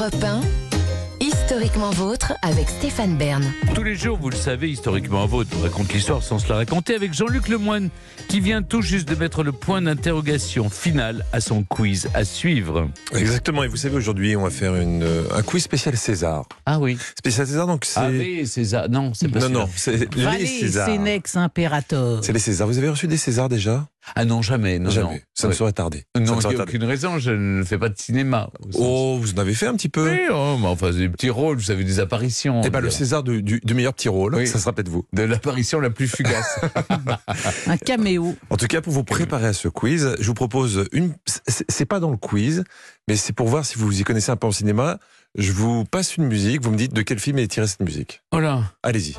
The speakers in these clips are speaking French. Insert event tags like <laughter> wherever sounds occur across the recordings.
Europe 1, historiquement vôtre avec Stéphane Bern. Tous les jours, vous le savez, historiquement vôtre, on raconte l'histoire sans se la raconter avec Jean-Luc Lemoine, qui vient tout juste de mettre le point d'interrogation final à son quiz à suivre. Exactement, et vous savez, aujourd'hui, on va faire une, euh, un quiz spécial César. Ah oui. Spécial César, donc c'est. Ave César. Non, c'est pas non, non, c'est les Imperator. C'est les Césars. Vous avez reçu des Césars déjà? Ah non, jamais. Non, Jamais. non. Ça Ouais. serait tardé. Ça Non, il n'y a tardé. aucune raison, je ne fais pas de cinéma. Oh, vous en avez fait un petit peu Oui, oh, mais enfin, c'est des petits rôles, vous savez, des apparitions. Eh ben, le César du, du- du meilleur petit rôle, Oui. ça sera peut-être vous. De l'apparition la plus fugace. <laughs> Un caméo. En tout cas, pour vous préparer à ce quiz, je vous propose une. c'est- pas dans le quiz, mais c'est pour voir si vous y connaissez un peu en cinéma. Je vous passe une musique, vous me dites de quel film est tirée cette musique. voilà. Allez-y.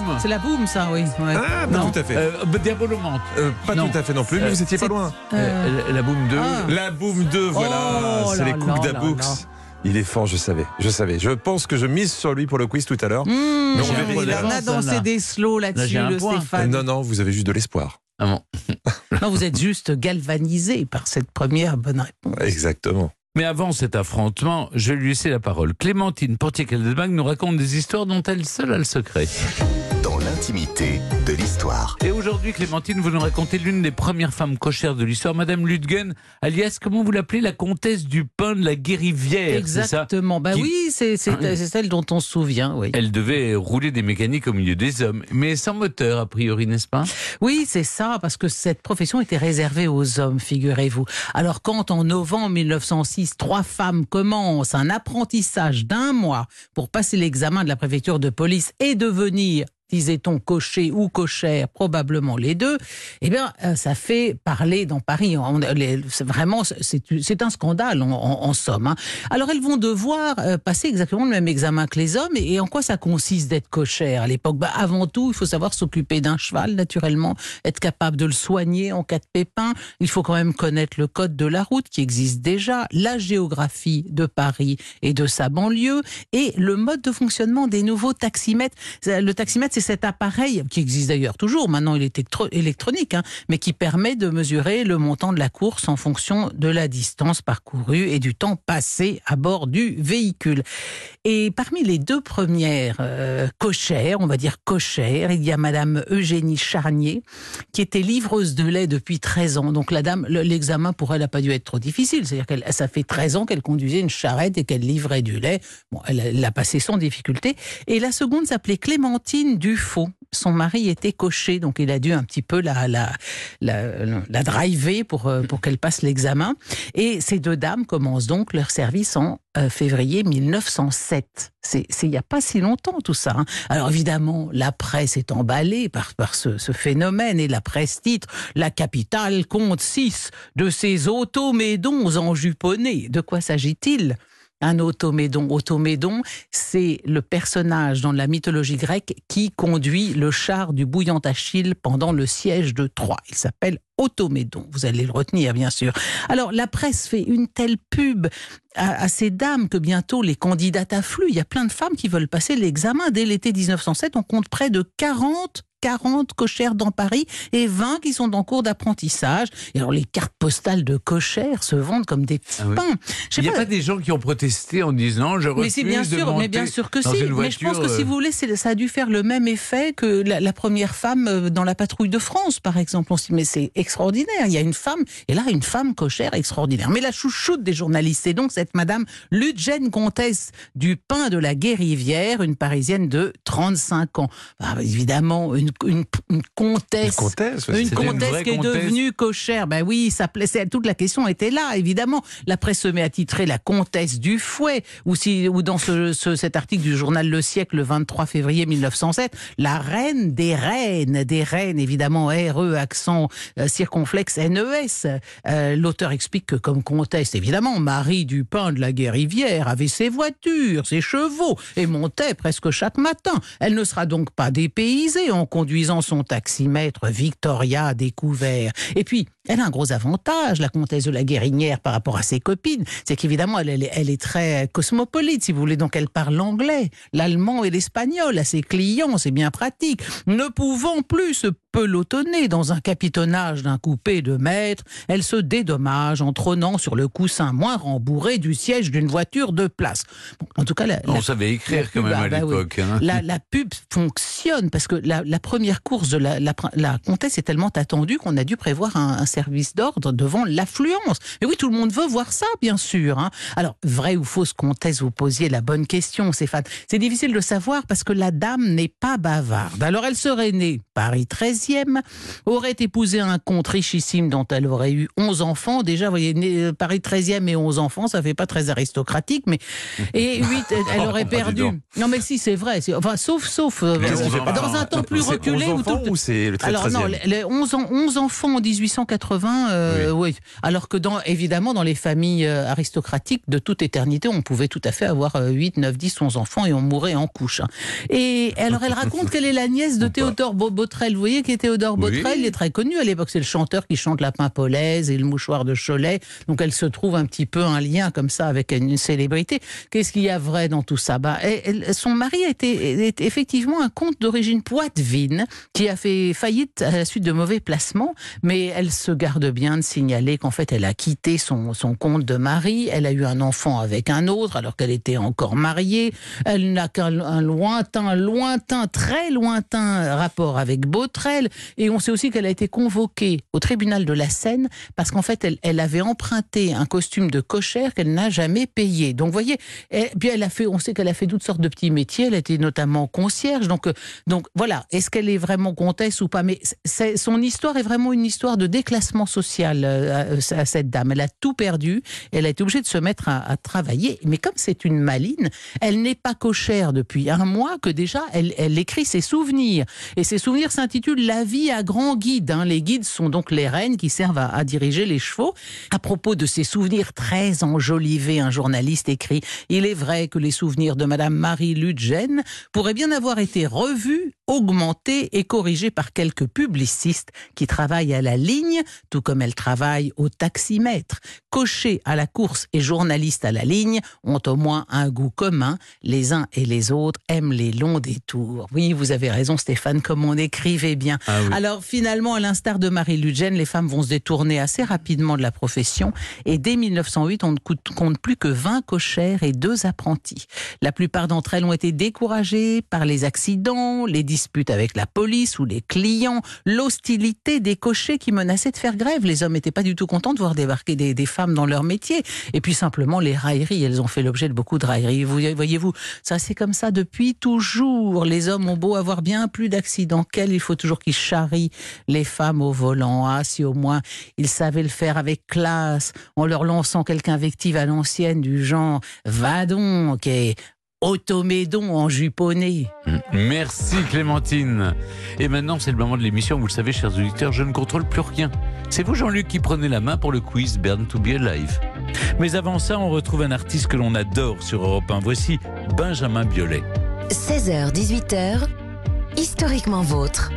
Boum. C'est la boum, ça, oui. ouais. Ah, pas Non. tout à fait. Euh, bah, Diabolomante. Euh, pas non. tout à fait non plus, mais Euh, vous étiez pas loin. Euh, la Boom 2. Ah. La Boom 2, voilà. Oh c'est les là Cook là d'Aboux. là là. Il est fort, je savais. Je savais. Je pense que je mise sur lui pour le quiz tout à l'heure. Mmh, on il verra. en a dansé des slows Là, là-dessus, le point. Stéphane. Non, non, vous avez juste de l'espoir. Ah bon. <laughs> Non, vous êtes juste galvanisé par cette première bonne réponse. Exactement. Mais avant cet affrontement, je vais lui laisser la parole. Clémentine Portier-Keldenbach nous raconte des histoires dont elle seule a le secret. Dans l'intimité de l'histoire. Et aujourd'hui, Clémentine, vous nous racontez l'une des premières femmes cochères de l'histoire, Madame Ludgen, alias, comment vous l'appelez, la comtesse du pain de la Guérivière, ça? Exactement. Bah Qui- oui, c'est c'est- c'est celle dont on se souvient, oui. Elle devait rouler des mécaniques au milieu des hommes, mais sans moteur, a priori, n'est-ce pas? Oui, c'est ça, parce que cette profession était réservée aux hommes, figurez-vous. Alors quand en novembre 1906, trois femmes commencent un apprentissage d'un mois pour passer l'examen de la préfecture de police et devenir disait-on, cocher ou cochère, probablement les deux, eh bien, euh, ça fait parler dans Paris. Vraiment, c'est un scandale, en, somme. hein. Alors, elles vont devoir euh, passer exactement le même examen que les hommes. Et, en quoi ça consiste d'être cochère à l'époque? Bah, Avant tout, il faut savoir s'occuper d'un cheval, naturellement, être capable de le soigner en cas de pépin. Il faut quand même connaître le code de la route qui existe déjà, la géographie de Paris et de sa banlieue, et le mode de fonctionnement des nouveaux taximètres. Le taximètre, c'est cet appareil qui existe d'ailleurs toujours, maintenant il est électro- électronique, hein, mais qui permet de mesurer le montant de la course en fonction de la distance parcourue et du temps passé à bord du véhicule. Et parmi les deux premières euh, cochères, on va dire cochères, il y a Madame Eugénie Charnier, qui était livreuse de lait depuis 13 ans. Donc la dame, le- l'examen pour elle n'a pas dû être trop difficile. C'est-à-dire qu'elle, ça fait 13 ans qu'elle conduisait une charrette et qu'elle livrait du lait. Bon, elle l'a passé sans difficulté. Et la seconde s'appelait Clémentine Dufaux. Son mari était cocher, donc il a dû un petit peu la, la, la, driver pour, euh, pour qu'elle passe l'examen. Et ces deux dames commencent donc leur service en euh, février 1907. C'est il n'y a pas si longtemps tout ça. hein. Alors évidemment, la presse est emballée par, par ce, ce phénomène et la presse titre La capitale compte six de ces automédons enjuponnés. De quoi s'agit-il? Un automédon. Automédon, c'est le personnage dans la mythologie grecque qui conduit le char du bouillant Achille pendant le siège de Troie. Il s'appelle Automédon. Vous allez le retenir, bien sûr. Alors, la presse fait une telle pub à, ces dames que bientôt les candidates affluent. Il y a plein de femmes qui veulent passer l'examen. Dès l'été 1907, on compte près de 40 40 cochères dans Paris et 20 qui sont en cours d'apprentissage. Et alors les cartes postales de cochères se vendent comme des petits Ah oui. pains. Je sais Il n'y a pas- pas des gens qui ont protesté en disant je refuse mais bien de sûr, mais bien monter sûr que si. Mais je pense que si euh, vous voulez, ça a dû faire le même effet que la, la première femme euh, dans la patrouille de France, par exemple. On se dit, mais c'est extraordinaire. Il y a une femme, et là, une femme cochère extraordinaire. Mais la chouchoute des journalistes, c'est donc cette madame Ludgène Comtesse du Pain de la Guérivière, une parisienne de 35 ans. Ah, évidemment, une, une, une comtesse. Une comtesse Une comtesse qui est comtesse. devenue cochère. Ben oui, ça plaisait. Toute la question était là, évidemment. La presse se met à titrer la comtesse du fouet, ou si, ou dans ce, ce- cet article du journal Le Siècle, le 23 février 1907, la reine des reines, des reines, évidemment, RE, accent euh, circonflexe, NES. Euh, L'auteur explique que comme comtesse, évidemment, Marie Dupin de la Guérivière avait ses voitures, ses chevaux, et montait presque chaque matin. Elle ne sera donc pas dépaysée en conduisant son taximètre Victoria à découvert. Et puis, Elle a un gros avantage, la comtesse de la Guérinière, par rapport à ses copines. C'est qu'évidemment, elle, elle est- elle est très cosmopolite, si vous voulez. Donc, elle parle l'anglais, l'allemand et l'espagnol à ses clients. C'est bien pratique. Ne pouvant plus se pelotonner dans un capitonnage d'un coupé de maître, elle se dédommage en trônant sur le coussin moins rembourré du siège d'une voiture de place. Bon, en tout cas, la, On la- savait écrire quand même ah à bah oui. l'époque. hein. la, la pub fonctionne parce que la, première course de la comtesse est tellement attendue qu'on a dû prévoir un, un service d'ordre devant l'affluence. Mais oui, tout le monde veut voir ça, bien sûr. hein. Alors, vraie ou fausse comtesse, vous posiez la bonne question, Stéphane. C'est difficile de savoir parce que la dame n'est pas bavarde. Alors, elle serait née Paris 13e, aurait épousé un comte richissime dont elle aurait eu 11 enfants. Déjà, vous voyez, euh, Paris 13e et 11 enfants, ça fait pas très aristocratique, mais <laughs> et 8, elle, aurait Ah, perdu. Non, mais si, c'est vrai. Enfin, sauf, sauf euh, dans un temps plus reculé 11 où enfants tout- ou c'est le 13 alors non, 13e? les, les 11, ans- 11 enfants en 1880, euh, oui. Alors que dans, évidemment, dans les familles euh, aristocratiques de toute éternité, on pouvait tout à fait avoir euh, 8, 9, 10, 11 enfants et on mourait en couche. Et alors, elle raconte <laughs> qu'elle est la nièce de. Théodore Bo- Botrel. Vous voyez qui est Théodore. Botrel Il est très connu à l'époque. C'est le chanteur qui chante La Pimpolaise et le mouchoir de Cholet. Donc, elle se trouve un petit peu un lien comme ça avec une célébrité. Qu'est-ce qu'il y a vrai dans tout ça? Bah, elle- Son mari était effectivement un comte d'origine poitevine qui a fait faillite à la suite de mauvais placements, mais elle se garde bien de signaler qu'en fait elle a quitté son, son compte de mari, elle a eu un enfant avec un autre alors qu'elle était encore mariée, elle n'a qu'un un lointain, lointain, très lointain rapport avec Botrel, et on sait aussi qu'elle a été convoquée au tribunal de la Seine parce qu'en fait elle, elle avait emprunté un costume de cochère qu'elle n'a jamais payé. Donc vous voyez, puis elle a fait, on sait qu'elle a fait toutes sortes de petits métiers, elle était notamment concierge, donc euh, donc voilà, est-ce qu'elle est vraiment comtesse ou pas? Mais son histoire est vraiment une histoire de déclassement social euh, à, cette dame. Elle a tout perdu, elle a été obligée de se mettre à, travailler. Mais comme c'est une maline, elle n'est pas cochère depuis un mois que déjà elle, elle écrit ses souvenirs. Et ses souvenirs s'intitulent La vie à grand guide. hein. Les guides sont donc les reines qui servent à, à diriger les chevaux. À propos de ces souvenirs très enjolivés, un journaliste écrit Il est vrai que les souvenirs de Madame Marie Ludgen pourraient bien avoir été revus, augmentés et corrigés par quelques publicistes qui travaillent à la ligne, tout comme elle travaille au taximètre. Cocher à la course et journaliste à la ligne ont au moins un goût commun. Les uns et les autres aiment les longs détours. Oui, vous avez raison Stéphane, comme on écrivait bien. Ah oui. Alors finalement, à l'instar de Marie Ludgen, les femmes vont se détourner assez rapidement de la profession et dès 1908, on ne compte plus que 20 cochères et deux apprentis. La plupart d'entre elles ont été découragées par les accidents, les disputes avec la police ou les clients, l'hostilité des cochers qui menaçaient de faire grève. Les hommes n'étaient pas du tout contents de voir débarquer des, femmes dans leur métier. Et puis simplement les railleries, elles ont fait l'objet de beaucoup de railleries. Vous voyez-vous, ça c'est comme ça depuis toujours. Les hommes ont beau avoir bien plus d'accidents qu'elles, il faut toujours qu'ils charrient les femmes au volant. Ah, si au moins ils savaient le faire avec classe, en leur lançant quelque invective à l'ancienne du genre « Va donc !» et « Automédon en juponné !» Merci Clémentine. Et maintenant, c'est le moment de l'émission. Vous le savez, chers auditeurs, je ne contrôle plus rien. C'est vous, Jean-Luc, qui prenez la main pour le quiz Burn to be Alive. Mais avant ça, on retrouve un artiste que l'on adore sur Europe 1. Voici Benjamin Biolay. 16h, 18h, historiquement vôtre.